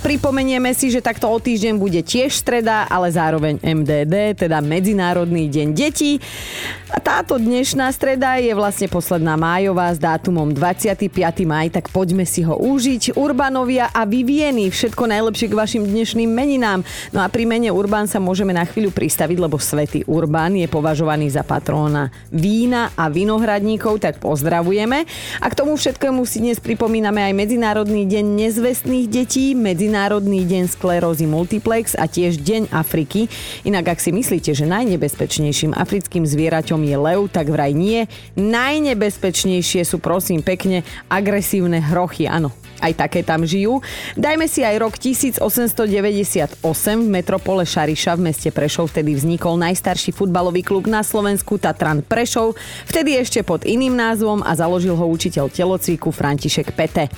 Pripomenieme si, že takto o týždeň bude tiež streda, ale zároveň MDD, teda Medzinárodný deň detí. A táto dnešná streda je vlastne posledná májová s dátumom 25. maj, tak poďme si ho užiť. Urbanovia a Vivieny, všetko najlepšie k vašim dnešným meninám. No a pri mene Urban sa môžeme na chvíľu pristaviť, lebo svätý Urban je považovaný za patróna vína a vinohradníkov, tak pozdravujeme. A k tomu všetkému si dnes pripomíname aj Medzinárodný deň nezvestných detí, medzi Medzinárodný deň sklerózy multiplex a tiež Deň Afriky. Inak ak si myslíte, že najnebezpečnejším africkým zvieraťom je lev, tak vraj nie. Najnebezpečnejšie sú prosím pekne agresívne hrochy. Áno, aj také tam žijú. Dajme si aj rok 1898 v metropole Šariša v meste Prešov. Vtedy vznikol najstarší futbalový klub na Slovensku Tatran Prešov. Vtedy ešte pod iným názvom a založil ho učiteľ telocviku František Pete.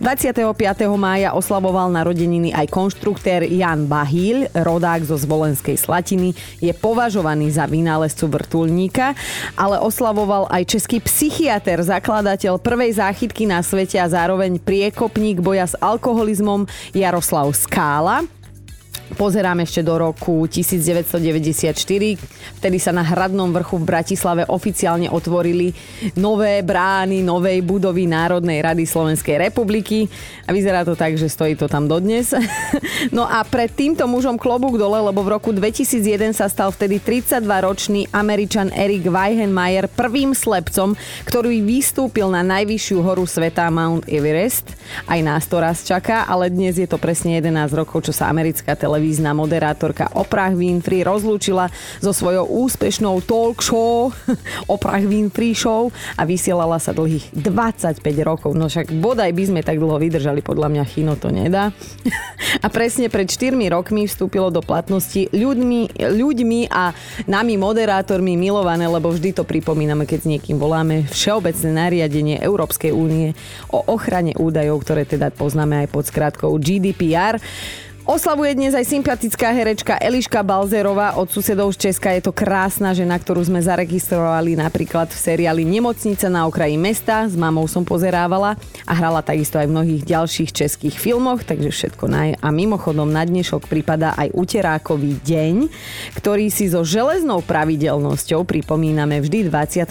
25. mája oslavoval narodeniny aj konštruktér Jan Bahíl, rodák zo Zvolenskej Slatiny. Je považovaný za vynálezcu vrtulníka, ale oslavoval aj český psychiatr, zakladateľ prvej záchytky na svete a zároveň priekopník boja s alkoholizmom Jaroslav Skála. Pozerám ešte do roku 1994. Vtedy sa na Hradnom vrchu v Bratislave oficiálne otvorili nové brány novej budovy Národnej rady Slovenskej republiky. A vyzerá to tak, že stojí to tam dodnes. no a pred týmto mužom klobúk dole, lebo v roku 2001 sa stal vtedy 32-ročný Američan Erik Weihenmayer prvým slepcom, ktorý vystúpil na najvyššiu horu sveta Mount Everest. Aj nás to raz čaká, ale dnes je to presne 11 rokov, čo sa americká televízia televízna moderátorka Oprah Winfrey rozlúčila so svojou úspešnou talk show Oprah Winfrey Show a vysielala sa dlhých 25 rokov. No však bodaj by sme tak dlho vydržali, podľa mňa chino to nedá. A presne pred 4 rokmi vstúpilo do platnosti ľuďmi, ľuďmi a nami moderátormi milované, lebo vždy to pripomíname, keď s niekým voláme Všeobecné nariadenie Európskej únie o ochrane údajov, ktoré teda poznáme aj pod skratkou GDPR. Oslavuje dnes aj sympatická herečka Eliška Balzerová od susedov z Česka. Je to krásna žena, ktorú sme zaregistrovali napríklad v seriáli Nemocnica na okraji mesta. S mamou som pozerávala a hrala takisto aj v mnohých ďalších českých filmoch, takže všetko naj. A mimochodom na dnešok prípada aj Uterákový deň, ktorý si so železnou pravidelnosťou pripomíname vždy 25.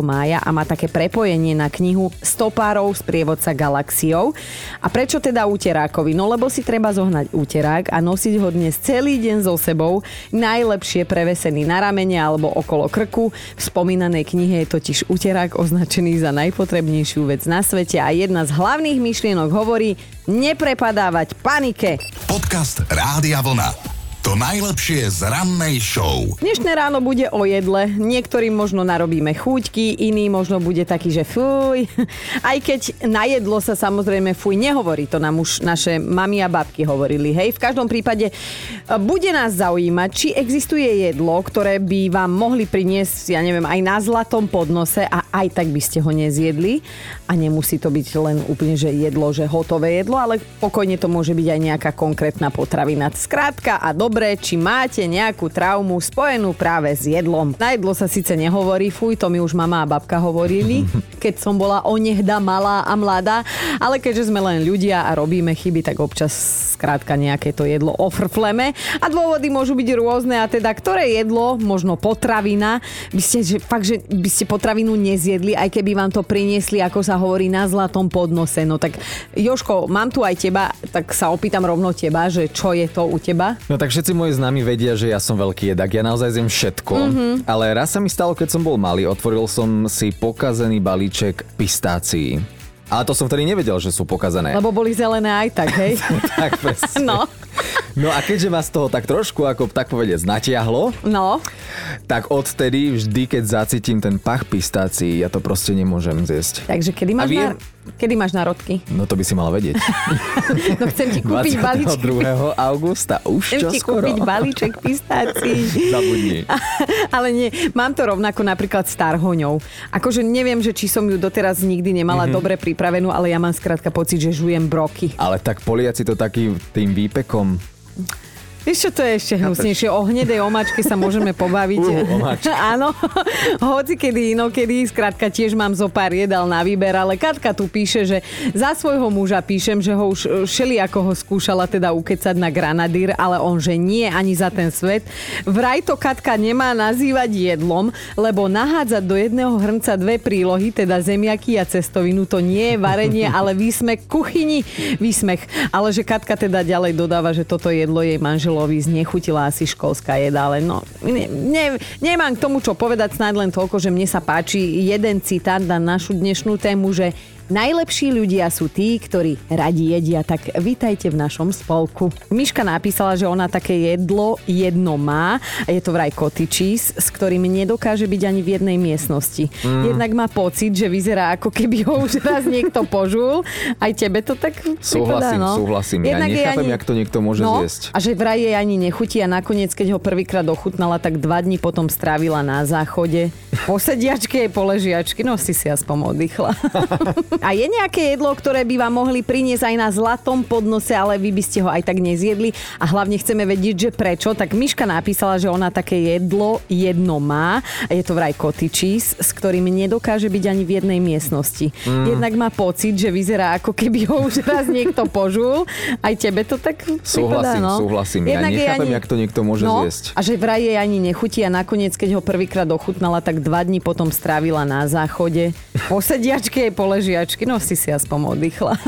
mája a má také prepojenie na knihu Stopárov z prievodca galaxiou. A prečo teda Uterákovi? No lebo si treba zohnať úterák a nosiť ho dnes celý deň so sebou, najlepšie prevesený na ramene alebo okolo krku. V spomínanej knihe je totiž úterák označený za najpotrebnejšiu vec na svete a jedna z hlavných myšlienok hovorí neprepadávať panike. Podcast Rádia Vlna. To najlepšie z rannej show. Dnešné ráno bude o jedle. Niektorým možno narobíme chúťky, iný možno bude taký, že fuj. Aj keď na jedlo sa samozrejme fuj nehovorí, to nám už naše mami a babky hovorili. Hej, v každom prípade e, bude nás zaujímať, či existuje jedlo, ktoré by vám mohli priniesť, ja neviem, aj na zlatom podnose a aj tak by ste ho nezjedli. A nemusí to byť len úplne, že jedlo, že hotové jedlo, ale pokojne to môže byť aj nejaká konkrétna potravina. Skrátka a do dobre, či máte nejakú traumu spojenú práve s jedlom. Na jedlo sa síce nehovorí, fuj, to mi už mama a babka hovorili, keď som bola onehda malá a mladá, ale keďže sme len ľudia a robíme chyby, tak občas skrátka nejaké to jedlo ofrfleme. A dôvody môžu byť rôzne a teda ktoré jedlo, možno potravina, by ste, že, fakt, že by ste potravinu nezjedli, aj keby vám to priniesli, ako sa hovorí, na zlatom podnose. No tak Joško, mám tu aj teba, tak sa opýtam rovno teba, že čo je to u teba? No takže všetci moji známi vedia, že ja som veľký jedak. Ja naozaj zjem všetko. Mm-hmm. Ale raz sa mi stalo, keď som bol malý, otvoril som si pokazený balíček pistácií. Ale to som vtedy nevedel, že sú pokazané. Lebo boli zelené aj tak, hej? tak presne. No. No a keďže ma z toho tak trošku, ako tak povedec, natiahlo, no. tak odtedy vždy, keď zacítim ten pach pistácií, ja to proste nemôžem zjesť. Takže kedy máš, viem, na, kedy máš národky? No to by si mala vedieť. no chcem ti kúpiť balíček. 2. augusta, už chcem čo ti skoro. kúpiť balíček pistácií. Zabudni. Ale nie, mám to rovnako napríklad s tarhoňou. Akože neviem, že či som ju doteraz nikdy nemala mm-hmm. dobre pripravenú, ale ja mám skrátka pocit, že žujem broky. Ale tak Poliaci to takým tým výpekom Vieš čo, to je ešte hnusnejšie. O hnedej omačke sa môžeme pobaviť. Uh. Áno, hoci kedy inokedy, skrátka tiež mám zo pár jedal na výber, ale Katka tu píše, že za svojho muža píšem, že ho už šeli ako ho skúšala teda ukecať na granadír, ale on že nie ani za ten svet. Vraj to Katka nemá nazývať jedlom, lebo nahádzať do jedného hrnca dve prílohy, teda zemiaky a cestovinu, to nie je varenie, ale výsmech kuchyni, výsmech. Ale že Katka teda ďalej dodáva, že toto jedlo jej manželovi znechutila asi školská jedáleň. No, ne, ne, nemám k tomu čo povedať, snáď len toľko, že mne sa páči jeden citát na našu dnešnú tému, že Najlepší ľudia sú tí, ktorí radi jedia, tak vítajte v našom spolku. Miška napísala, že ona také jedlo jedno má a je to vraj cheese, s ktorým nedokáže byť ani v jednej miestnosti. Mm. Jednak má pocit, že vyzerá ako keby ho už raz niekto požul. Aj tebe to tak Súhlasím, pripadá, no? súhlasím. Jednak ja nechápem, jak to niekto môže no, zjesť. A že vraj jej ani nechutí a nakoniec, keď ho prvýkrát ochutnala, tak dva dní potom strávila na záchode. Po sediačke, po ležiačky, no si si aspoň oddychla. a je nejaké jedlo, ktoré by vám mohli priniesť aj na zlatom podnose, ale vy by ste ho aj tak nezjedli a hlavne chceme vedieť, že prečo. Tak Miška napísala, že ona také jedlo jedno má je to vraj cottage cheese, s ktorým nedokáže byť ani v jednej miestnosti. Mm. Jednak má pocit, že vyzerá ako keby ho už raz niekto požul. Aj tebe to tak Súhlasím, no? súhlasím. Ja Jednak jej nechápem, jak to niekto môže no, zjesť. A že vraj jej ani nechutí a nakoniec, keď ho prvýkrát ochutnala, tak dva dní potom strávila na záchode. Po sediačke, po ležiačky, no si si aspoň oddychla.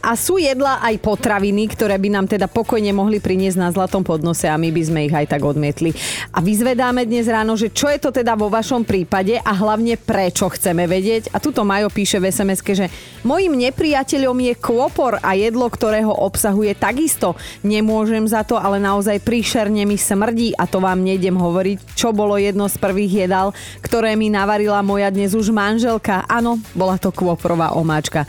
a sú jedla aj potraviny, ktoré by nám teda pokojne mohli priniesť na zlatom podnose a my by sme ich aj tak odmietli. A vyzvedáme dnes ráno, že čo je to teda vo vašom prípade a hlavne prečo chceme vedieť. A tuto Majo píše v sms že mojim nepriateľom je kôpor a jedlo, ktorého obsahuje takisto. Nemôžem za to, ale naozaj príšerne mi smrdí a to vám nejdem hovoriť, čo bolo jedno z prvých jedál, ktoré mi navarila moja dnes už manželka. Áno, bola to kôporová omáčka.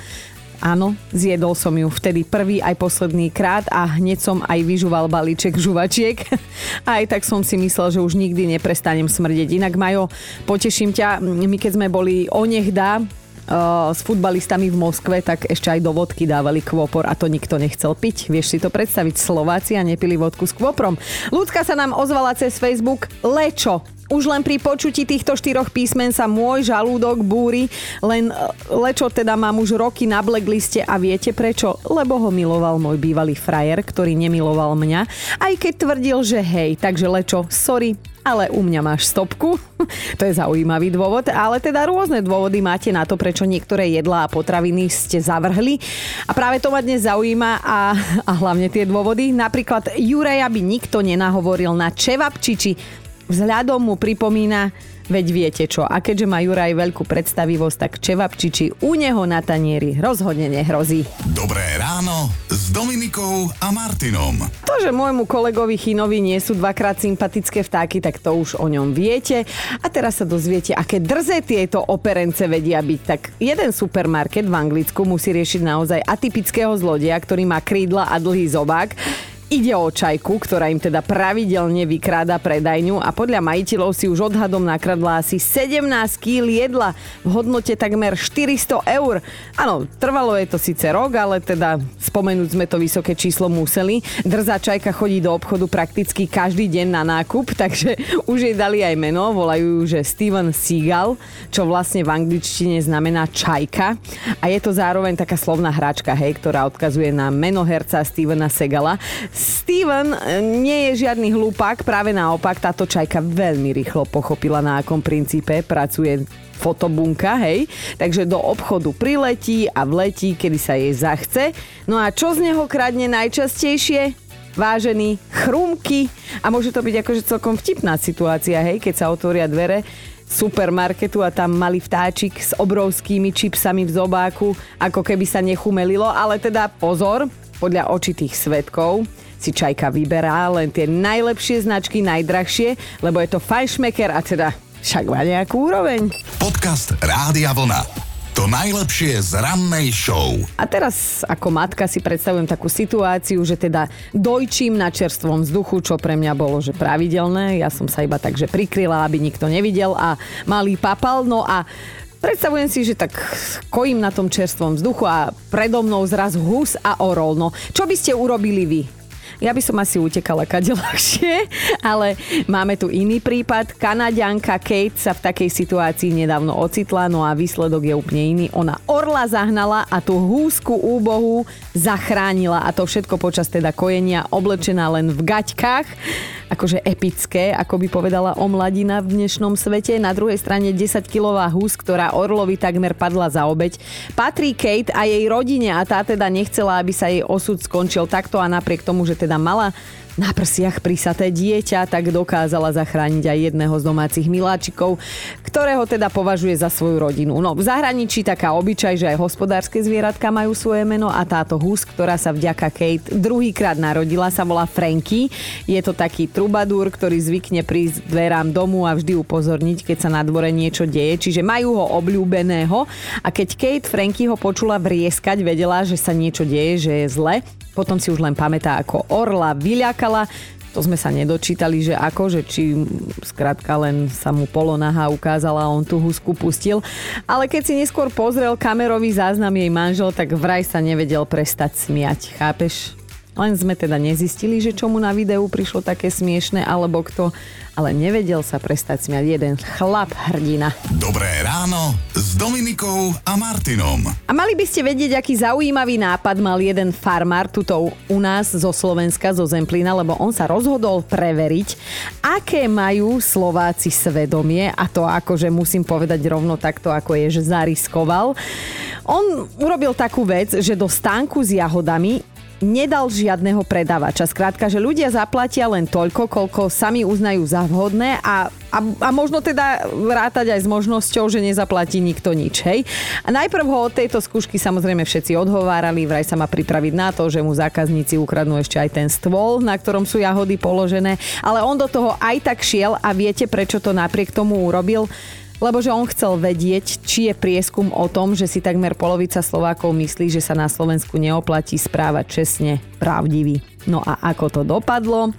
Áno, zjedol som ju vtedy prvý aj posledný krát a hneď som aj vyžuval balíček žuvačiek. Aj tak som si myslel, že už nikdy neprestanem smrdeť. Inak Majo, poteším ťa, my keď sme boli onehda, uh, s futbalistami v Moskve, tak ešte aj do vodky dávali kvopor a to nikto nechcel piť. Vieš si to predstaviť? Slováci a nepili vodku s kvoprom. Ľudka sa nám ozvala cez Facebook Lečo. Už len pri počutí týchto štyroch písmen sa môj žalúdok búri, len e, Lečo teda mám už roky na blackliste a viete prečo? Lebo ho miloval môj bývalý frajer, ktorý nemiloval mňa, aj keď tvrdil, že hej, takže Lečo, sorry, ale u mňa máš stopku. to je zaujímavý dôvod, ale teda rôzne dôvody máte na to, prečo niektoré jedlá a potraviny ste zavrhli. A práve to ma dnes zaujíma a, a hlavne tie dôvody. Napríklad Juraja by nikto nenahovoril na čevapčiči. Vzhľadom mu pripomína Veď viete čo, a keďže má Juraj veľkú predstavivosť, tak čevapčiči u neho na tanieri rozhodne nehrozí. Dobré ráno s Dominikou a Martinom. To, že môjmu kolegovi Chinovi nie sú dvakrát sympatické vtáky, tak to už o ňom viete. A teraz sa dozviete, aké drze tieto operence vedia byť. Tak jeden supermarket v Anglicku musí riešiť naozaj atypického zlodeja, ktorý má krídla a dlhý zobák. Ide o čajku, ktorá im teda pravidelne vykráda predajňu a podľa majiteľov si už odhadom nakradla asi 17 kg jedla v hodnote takmer 400 eur. Áno, trvalo je to síce rok, ale teda spomenúť sme to vysoké číslo museli. Drzá čajka chodí do obchodu prakticky každý deň na nákup, takže už jej dali aj meno, volajú ju, že Steven Seagal, čo vlastne v angličtine znamená čajka. A je to zároveň taká slovná hračka, hej, ktorá odkazuje na meno herca Stevena Segala. Steven e, nie je žiadny hlupák, práve naopak táto čajka veľmi rýchlo pochopila, na akom princípe pracuje fotobunka, hej. Takže do obchodu priletí a vletí, kedy sa jej zachce. No a čo z neho kradne najčastejšie? Vážený, chrumky. A môže to byť akože celkom vtipná situácia, hej, keď sa otvoria dvere supermarketu a tam mali vtáčik s obrovskými čipsami v zobáku, ako keby sa nechumelilo, ale teda pozor, podľa očitých svetkov si Čajka vyberá len tie najlepšie značky, najdrahšie, lebo je to fajšmeker a teda však má nejakú úroveň. Podcast Rádia Vlna. To najlepšie z rannej show. A teraz ako matka si predstavujem takú situáciu, že teda dojčím na čerstvom vzduchu, čo pre mňa bolo že pravidelné. Ja som sa iba takže prikryla, aby nikto nevidel a malý papal. No a Predstavujem si, že tak kojím na tom čerstvom vzduchu a predo mnou zraz hus a orol. No, čo by ste urobili vy? Ja by som asi utekala kade ľahšie, ale máme tu iný prípad. Kanadianka Kate sa v takej situácii nedávno ocitla, no a výsledok je úplne iný. Ona orla zahnala a tú húsku úbohu zachránila a to všetko počas teda kojenia, oblečená len v gaťkách akože epické, ako by povedala o mladina v dnešnom svete. Na druhej strane 10-kilová hús, ktorá Orlovi takmer padla za obeď. Patrí Kate a jej rodine a tá teda nechcela, aby sa jej osud skončil takto a napriek tomu, že teda mala na prsiach prisaté dieťa, tak dokázala zachrániť aj jedného z domácich miláčikov, ktorého teda považuje za svoju rodinu. No v zahraničí taká obyčaj, že aj hospodárske zvieratka majú svoje meno a táto hus, ktorá sa vďaka Kate druhýkrát narodila, sa volá Franky. Je to taký trubadúr, ktorý zvykne prísť dverám domu a vždy upozorniť, keď sa na dvore niečo deje, čiže majú ho obľúbeného a keď Kate Franky ho počula vrieskať, vedela, že sa niečo deje, že je zle, potom si už len pamätá, ako orla vyľakala. To sme sa nedočítali, že ako, že či skrátka len sa mu polonaha ukázala a on tú husku pustil. Ale keď si neskôr pozrel kamerový záznam jej manžel, tak vraj sa nevedel prestať smiať. Chápeš? Len sme teda nezistili, že čo mu na videu prišlo také smiešne, alebo kto, ale nevedel sa prestať smiať jeden chlap hrdina. Dobré ráno s Dominikou a Martinom. A mali by ste vedieť, aký zaujímavý nápad mal jeden farmár tuto u nás zo Slovenska, zo Zemplína, lebo on sa rozhodol preveriť, aké majú Slováci svedomie a to akože musím povedať rovno takto, ako je, že zariskoval. On urobil takú vec, že do stánku s jahodami nedal žiadneho predávača. Skrátka, že ľudia zaplatia len toľko, koľko sami uznajú za vhodné a, a, a možno teda vrátať aj s možnosťou, že nezaplatí nikto nič. Hej? A najprv ho od tejto skúšky samozrejme všetci odhovárali, vraj sa má pripraviť na to, že mu zákazníci ukradnú ešte aj ten stôl, na ktorom sú jahody položené, ale on do toho aj tak šiel a viete, prečo to napriek tomu urobil? Lebo že on chcel vedieť, či je prieskum o tom, že si takmer polovica Slovákov myslí, že sa na Slovensku neoplatí správať čestne pravdivý. No a ako to dopadlo?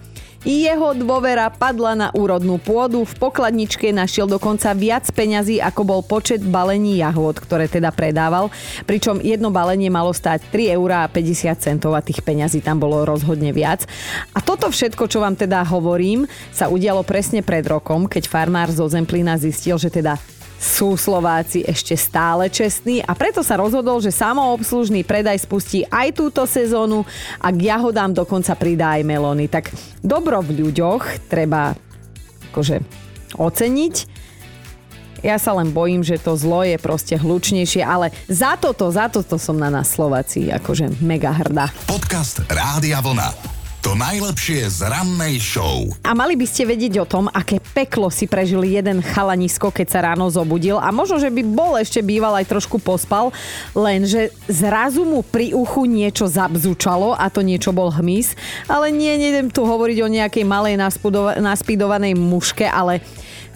Jeho dôvera padla na úrodnú pôdu, v pokladničke našiel dokonca viac peňazí, ako bol počet balení jahôd, ktoré teda predával, pričom jedno balenie malo stať 3 eur a 50 centov a tých peňazí tam bolo rozhodne viac. A toto všetko, čo vám teda hovorím, sa udialo presne pred rokom, keď farmár zo Zemplína zistil, že teda sú Slováci ešte stále čestní a preto sa rozhodol, že samoobslužný predaj spustí aj túto sezónu a k jahodám dokonca pridá aj melóny. Tak dobro v ľuďoch treba akože oceniť. Ja sa len bojím, že to zlo je proste hlučnejšie, ale za toto, za toto som na nás Slováci akože mega hrdá. Podcast Rádia Vlna. To najlepšie z rannej show. A mali by ste vedieť o tom, aké peklo si prežil jeden chalanisko, keď sa ráno zobudil a možno, že by bol ešte býval aj trošku pospal, lenže zrazu mu pri uchu niečo zabzučalo a to niečo bol hmyz. Ale nie, nejdem tu hovoriť o nejakej malej naspidovanej muške, ale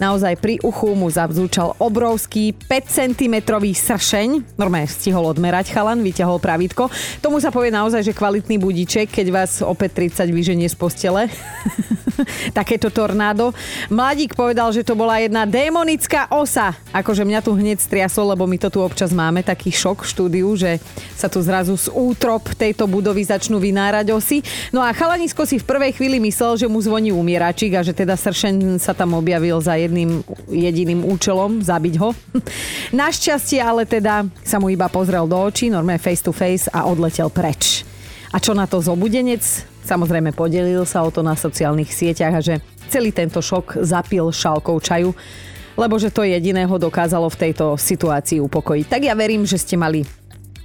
Naozaj pri uchu mu zabzúčal obrovský 5 cm sršeň. Normálne stihol odmerať chalan, vyťahol pravítko. Tomu sa povie naozaj, že kvalitný budiček, keď vás opäť 30 vyženie z postele. Takéto tornádo. Mladík povedal, že to bola jedna démonická osa. Akože mňa tu hneď striasol, lebo my to tu občas máme, taký šok v štúdiu, že sa tu zrazu z útrop tejto budovy začnú vynárať osy. No a chalanisko si v prvej chvíli myslel, že mu zvoní umieračik a že teda sršen sa tam objavil za jedným jediným účelom, zabiť ho. Našťastie ale teda sa mu iba pozrel do očí, normálne face to face a odletel preč. A čo na to zobudenec? Samozrejme podelil sa o to na sociálnych sieťach a že celý tento šok zapil šálkou čaju lebo že to jediného dokázalo v tejto situácii upokojiť. Tak ja verím, že ste mali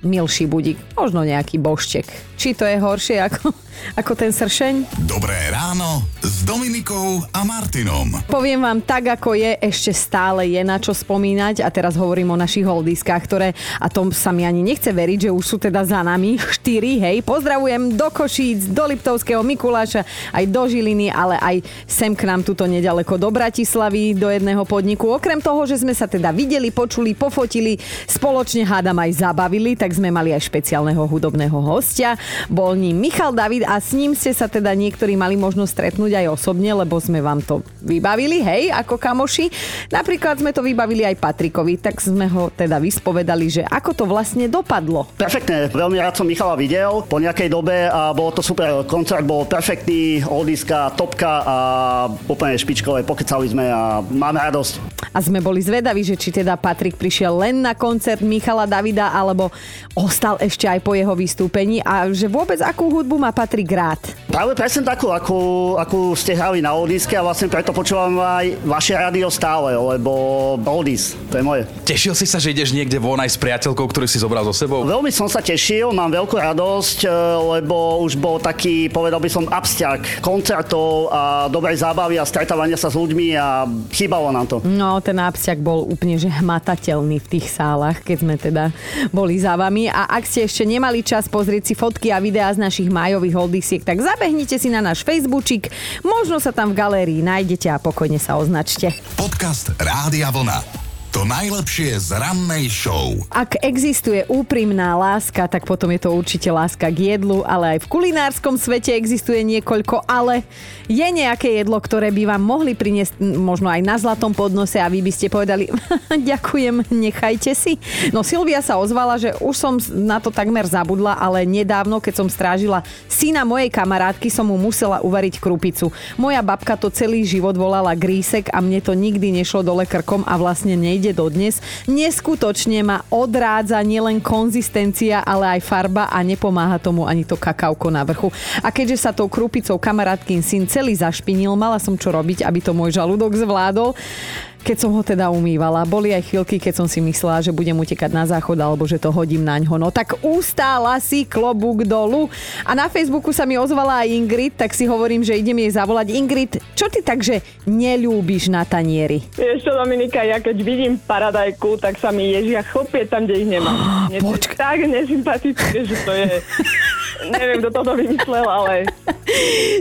milší budík, možno nejaký boštek. Či to je horšie ako, ako ten sršeň? Dobré ráno s Dominikou a Martinom. Poviem vám, tak ako je, ešte stále je na čo spomínať a teraz hovorím o našich holdiskách, ktoré, a tom sa mi ani nechce veriť, že už sú teda za nami, štyri, hej. Pozdravujem do Košíc, do Liptovského Mikuláša, aj do Žiliny, ale aj sem k nám tuto nedaleko do Bratislavy, do jedného podniku. Okrem toho, že sme sa teda videli, počuli, pofotili, spoločne hádam aj zabavili, tak sme mali aj špeciálneho hudobného hostia. Bol ním Michal David a s ním ste sa teda niektorí mali možnosť stretnúť aj osobne, lebo sme vám to vybavili, hej, ako kamoši. Napríklad sme to vybavili aj Patrikovi, tak sme ho teda vyspovedali, že ako to vlastne dopadlo. Perfektne, veľmi rád som Michala videl po nejakej dobe a bolo to super. Koncert bol perfektný, oldiska, topka a úplne špičkové, pokecali sme a máme radosť. A sme boli zvedaví, že či teda Patrik prišiel len na koncert Michala Davida, alebo ostal ešte aj po jeho vystúpení a že vôbec akú hudbu má Patrik rád. Práve presne takú, akú, akú ste hrali na oldiske a vlastne preto počúvam aj vaše rádio stále, lebo oldies, to je moje. Tešil si sa, že ideš niekde von aj s priateľkou, ktorú si zobral so sebou? Veľmi som sa tešil, mám veľkú radosť, e, lebo už bol taký, povedal by som, abstiak koncertov a dobrej zábavy a stretávania sa s ľuďmi a chýbalo nám to. No, ten abstiak bol úplne že hmatateľný v tých sálach, keď sme teda boli za vami. A ak ste ešte nemali čas pozrieť si fotky a videá z našich majových holdisiek, tak zabehnite si na náš Facebookčik, možno sa tam v galérii nájdete a pokojne sa označte. Podcast Rádia Vlna. To najlepšie z rannej show. Ak existuje úprimná láska, tak potom je to určite láska k jedlu, ale aj v kulinárskom svete existuje niekoľko ale. Je nejaké jedlo, ktoré by vám mohli priniesť možno aj na zlatom podnose a vy by ste povedali ďakujem, nechajte si. No Silvia sa ozvala, že už som na to takmer zabudla, ale nedávno, keď som strážila syna mojej kamarátky, som mu musela uvariť krupicu. Moja babka to celý život volala grísek a mne to nikdy nešlo dole krkom a vlastne nejde ide dodnes. Neskutočne ma odrádza nielen konzistencia, ale aj farba a nepomáha tomu ani to kakauko na vrchu. A keďže sa tou krupicou kamarátkin syn celý zašpinil, mala som čo robiť, aby to môj žalúdok zvládol keď som ho teda umývala. Boli aj chvíľky, keď som si myslela, že budem utekať na záchod alebo že to hodím na ňo. No tak ustála si klobúk dolu. A na Facebooku sa mi ozvala aj Ingrid, tak si hovorím, že idem jej zavolať. Ingrid, čo ty takže nelúbiš na tanieri? Čo, Dominika, ja keď vidím paradajku, tak sa mi ježia chopie tam, kde ich nemám. Je to tak nesympatické, že to je... Neviem, kto toto vymyslel, ale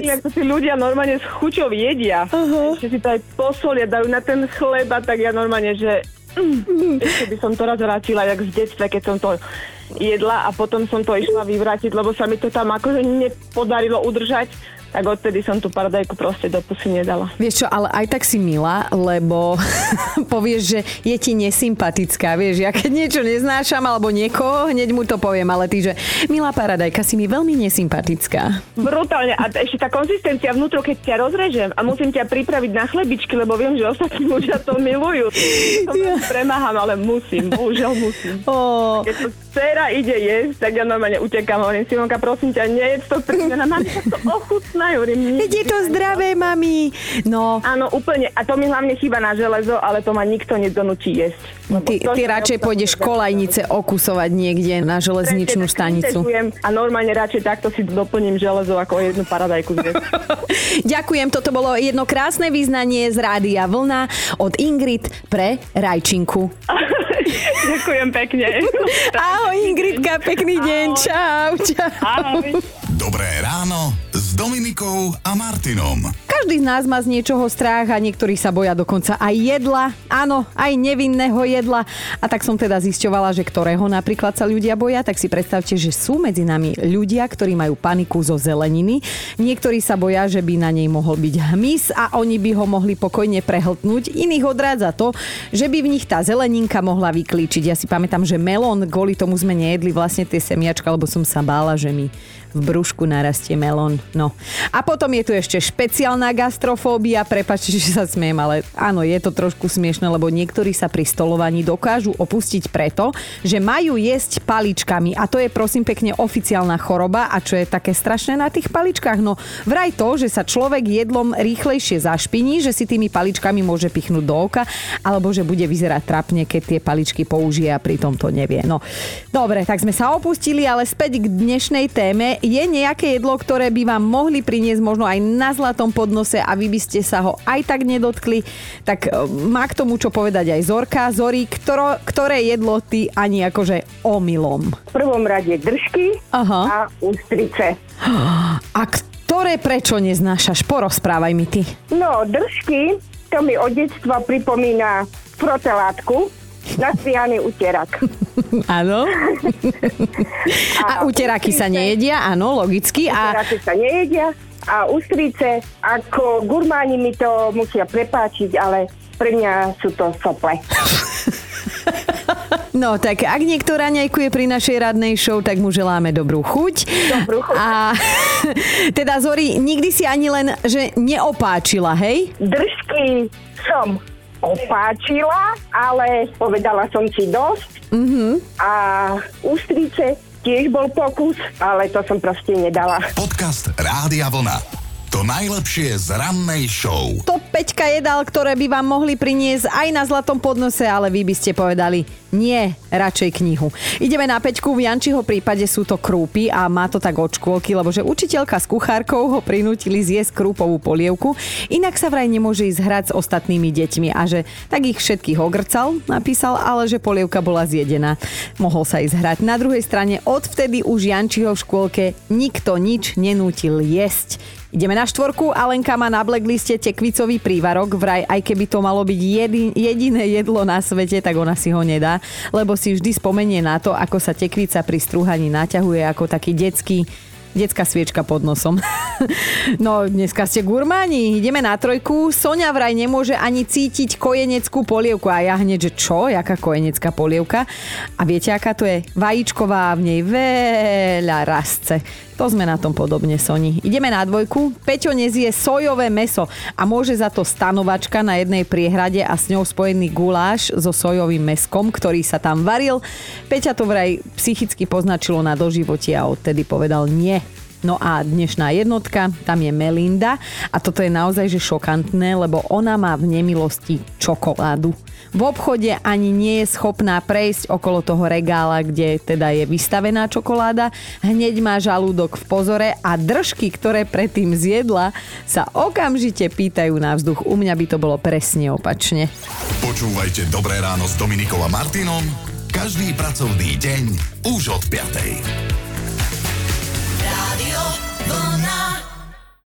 ako si ľudia normálne s chuťou jedia. Uh-huh. Že si to aj posolia, dajú na ten chleba, tak ja normálne, že mm, ešte by som to raz vrátila, jak v detstve, keď som to jedla a potom som to išla vyvrátiť, lebo sa mi to tam akože nepodarilo udržať tak odtedy som tú paradajku proste do pusy nedala. Vieš čo, ale aj tak si milá, lebo povieš, že je ti nesympatická, vieš, ja keď niečo neznášam alebo niekoho, hneď mu to poviem, ale ty, že milá paradajka, si mi veľmi nesympatická. Brutálne a ešte tá konzistencia vnútro, keď ťa rozrežem a musím ťa pripraviť na chlebičky, lebo viem, že ostatní ľudia to milujú. To ja. premáham, ale musím, bohužiaľ musím. Oh. Keď to dcera ide jesť, tak ja normálne utekám. Hovorím, Simonka, prosím ťa, nejedz to, na mami to ochutná ochutnajú. Veď je to zdravé, mami. No. Áno, úplne. A to mi hlavne chýba na železo, ale to ma nikto nedonúči jesť. Ty, ty radšej pôjdeš kolajnice okusovať niekde na železničnú stanicu. A normálne radšej takto si doplním železo ako jednu paradajku Ďakujem, toto bolo jedno krásne význanie z Rádia Vlna od Ingrid pre Rajčinku. Ďakujem pekne. Ahoj Ingridka, pekný Ahoj. deň. Čau, čau. Ahoj. Dobré ráno s Dominikou a Martinom. Každý z nás má z niečoho strach a niektorí sa boja dokonca aj jedla. Áno, aj nevinného jedla. A tak som teda zisťovala, že ktorého napríklad sa ľudia boja, tak si predstavte, že sú medzi nami ľudia, ktorí majú paniku zo zeleniny. Niektorí sa boja, že by na nej mohol byť hmyz a oni by ho mohli pokojne prehltnúť. Iných odrádza to, že by v nich tá zeleninka mohla vyklíčiť. Ja si pamätám, že melón, kvôli tomu sme nejedli vlastne tie semiačka, lebo som sa bála, že mi v brúšku narastie melón. No. A potom je tu ešte špeciálna gastrofóbia, prepačte, že sa smiem, ale áno, je to trošku smiešne, lebo niektorí sa pri stolovaní dokážu opustiť preto, že majú jesť paličkami. A to je prosím pekne oficiálna choroba. A čo je také strašné na tých paličkách? No vraj to, že sa človek jedlom rýchlejšie zašpiní, že si tými paličkami môže pichnúť do oka, alebo že bude vyzerať trapne, keď tie paličky použije a pritom to nevie. No dobre, tak sme sa opustili, ale späť k dnešnej téme. Je nejaké jedlo, ktoré by vám mohli priniesť možno aj na zlatom podnose a vy by ste sa ho aj tak nedotkli, tak e, má k tomu čo povedať aj Zorka. Zori, ktoré, ktoré jedlo ty ani akože omylom? V prvom rade držky Aha. a ústrice. A ktoré prečo neznášaš? Porozprávaj mi ty. No, držky, to mi od detstva pripomína protelátku, nastrihaný utierak. Áno. A uteráky sa nejedia, áno, logicky. A Uteráky sa nejedia a ústrice, ako gurmáni mi to musia prepáčiť, ale pre mňa sú to sople. No tak ak niekto raňajkuje pri našej radnej show, tak mu želáme dobrú chuť. Dobrú chuť. A teda Zori, nikdy si ani len, že neopáčila, hej? Držky som opáčila, ale povedala som si dosť. Mm-hmm. A ústrice tiež bol pokus, ale to som proste nedala. Podcast Rádia Vlna. To najlepšie z rannej show. Top 5 jedál, ktoré by vám mohli priniesť aj na zlatom podnose, ale vy by ste povedali nie, radšej knihu. Ideme na peťku, v Jančiho prípade sú to krúpy a má to tak od škôlky, lebo že učiteľka s kuchárkou ho prinútili zjesť krúpovú polievku, inak sa vraj nemôže ísť hrať s ostatnými deťmi a že tak ich všetkých ogrcal, napísal, ale že polievka bola zjedená. Mohol sa ísť hrať. Na druhej strane odvtedy už Jančiho v škôlke nikto nič nenútil jesť. Ideme na štvorku. Alenka má na blackliste tekvicový prívarok. Vraj, aj keby to malo byť jedin, jediné jedlo na svete, tak ona si ho nedá, lebo si vždy spomenie na to, ako sa tekvica pri strúhaní naťahuje ako taký detský Detská sviečka pod nosom. No, dneska ste gurmáni. Ideme na trojku. Sonia vraj nemôže ani cítiť kojeneckú polievku. A ja hneď, že čo? Jaká kojenecká polievka? A viete, aká to je? Vajíčková, v nej veľa rastce. To sme na tom podobne, Soni. Ideme na dvojku. Peťo nezie sojové meso a môže za to stanovačka na jednej priehrade a s ňou spojený guláš so sojovým meskom, ktorý sa tam varil. Peťa to vraj psychicky poznačilo na doživotie a odtedy povedal nie. No a dnešná jednotka, tam je Melinda a toto je naozaj že šokantné, lebo ona má v nemilosti čokoládu. V obchode ani nie je schopná prejsť okolo toho regála, kde teda je vystavená čokoláda. Hneď má žalúdok v pozore a držky, ktoré predtým zjedla, sa okamžite pýtajú na vzduch. U mňa by to bolo presne opačne. Počúvajte Dobré ráno s Dominikom a Martinom každý pracovný deň už od 5.